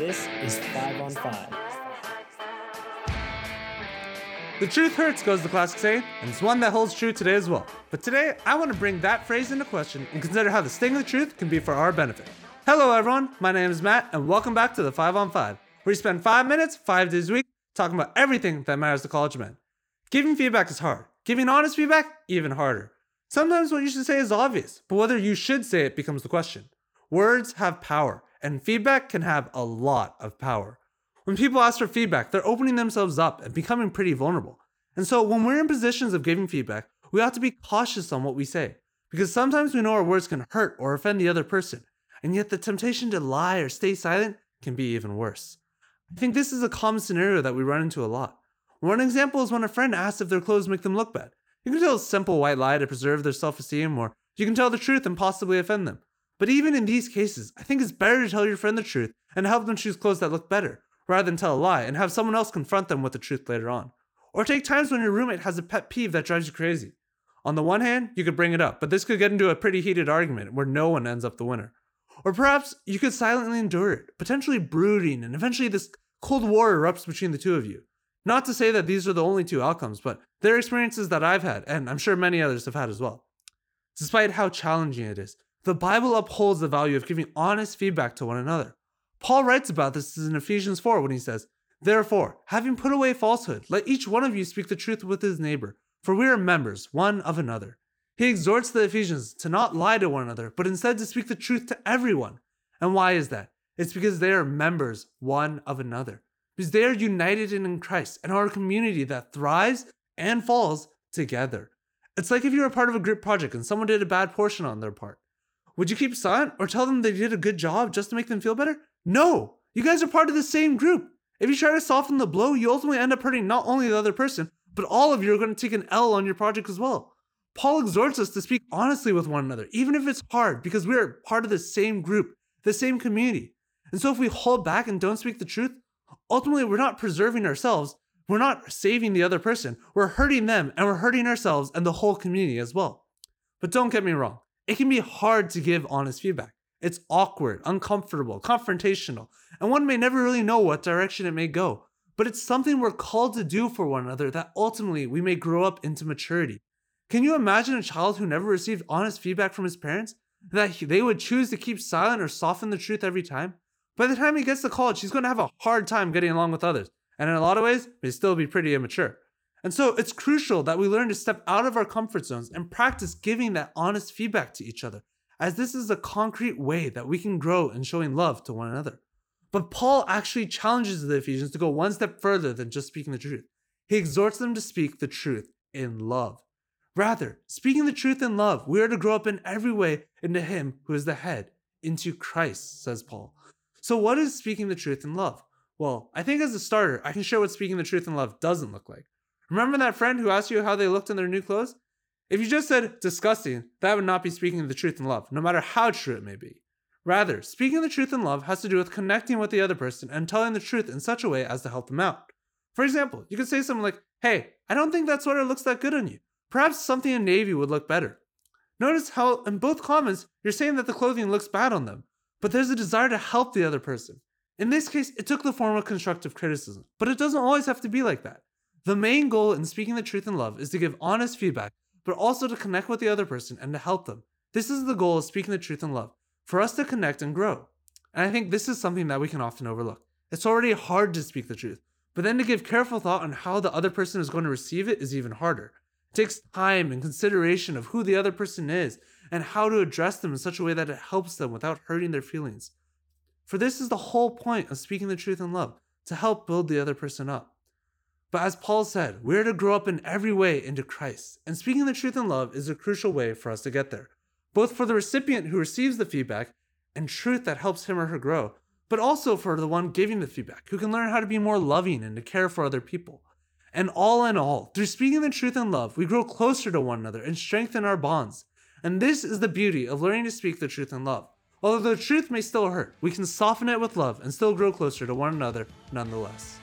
This is 5 on 5. The truth hurts, goes the classic saying, and it's one that holds true today as well. But today, I want to bring that phrase into question and consider how the sting of the truth can be for our benefit. Hello, everyone. My name is Matt, and welcome back to the 5 on 5, where we spend five minutes, five days a week, talking about everything that matters to college men. Giving feedback is hard. Giving honest feedback, even harder. Sometimes what you should say is obvious, but whether you should say it becomes the question. Words have power, and feedback can have a lot of power. When people ask for feedback, they're opening themselves up and becoming pretty vulnerable. And so when we're in positions of giving feedback, we have to be cautious on what we say, because sometimes we know our words can hurt or offend the other person, and yet the temptation to lie or stay silent can be even worse. I think this is a common scenario that we run into a lot. One example is when a friend asks if their clothes make them look bad. You can tell a simple white lie to preserve their self esteem, or you can tell the truth and possibly offend them. But even in these cases, I think it's better to tell your friend the truth and help them choose clothes that look better, rather than tell a lie and have someone else confront them with the truth later on. Or take times when your roommate has a pet peeve that drives you crazy. On the one hand, you could bring it up, but this could get into a pretty heated argument where no one ends up the winner. Or perhaps you could silently endure it, potentially brooding, and eventually this cold war erupts between the two of you. Not to say that these are the only two outcomes, but they're experiences that I've had, and I'm sure many others have had as well. Despite how challenging it is, the Bible upholds the value of giving honest feedback to one another. Paul writes about this in Ephesians 4 when he says, Therefore, having put away falsehood, let each one of you speak the truth with his neighbor, for we are members one of another. He exhorts the Ephesians to not lie to one another, but instead to speak the truth to everyone. And why is that? It's because they are members one of another. Because they are united in Christ and are a community that thrives and falls together. It's like if you were part of a group project and someone did a bad portion on their part. Would you keep silent or tell them they did a good job just to make them feel better? No! You guys are part of the same group. If you try to soften the blow, you ultimately end up hurting not only the other person, but all of you are going to take an L on your project as well. Paul exhorts us to speak honestly with one another, even if it's hard, because we are part of the same group, the same community. And so if we hold back and don't speak the truth, ultimately we're not preserving ourselves, we're not saving the other person, we're hurting them, and we're hurting ourselves and the whole community as well. But don't get me wrong, it can be hard to give honest feedback. It's awkward, uncomfortable, confrontational, and one may never really know what direction it may go. But it's something we're called to do for one another that ultimately we may grow up into maturity. Can you imagine a child who never received honest feedback from his parents? That they would choose to keep silent or soften the truth every time? By the time he gets to college, he's going to have a hard time getting along with others, and in a lot of ways, may still be pretty immature. And so it's crucial that we learn to step out of our comfort zones and practice giving that honest feedback to each other, as this is a concrete way that we can grow in showing love to one another. But Paul actually challenges the Ephesians to go one step further than just speaking the truth. He exhorts them to speak the truth in love. Rather, speaking the truth in love, we are to grow up in every way into Him who is the head, into Christ, says Paul. So, what is speaking the truth in love? Well, I think as a starter, I can share what speaking the truth in love doesn't look like. Remember that friend who asked you how they looked in their new clothes? If you just said disgusting, that would not be speaking the truth in love, no matter how true it may be. Rather, speaking the truth in love has to do with connecting with the other person and telling the truth in such a way as to help them out. For example, you could say something like, Hey, I don't think that sweater looks that good on you. Perhaps something in navy would look better. Notice how in both comments you're saying that the clothing looks bad on them, but there's a desire to help the other person. In this case, it took the form of constructive criticism, but it doesn't always have to be like that. The main goal in speaking the truth in love is to give honest feedback, but also to connect with the other person and to help them. This is the goal of speaking the truth in love, for us to connect and grow. And I think this is something that we can often overlook. It's already hard to speak the truth, but then to give careful thought on how the other person is going to receive it is even harder. It takes time and consideration of who the other person is and how to address them in such a way that it helps them without hurting their feelings. For this is the whole point of speaking the truth in love, to help build the other person up. But as Paul said, we're to grow up in every way into Christ, and speaking the truth in love is a crucial way for us to get there, both for the recipient who receives the feedback and truth that helps him or her grow, but also for the one giving the feedback who can learn how to be more loving and to care for other people. And all in all, through speaking the truth in love, we grow closer to one another and strengthen our bonds. And this is the beauty of learning to speak the truth in love. Although the truth may still hurt, we can soften it with love and still grow closer to one another nonetheless.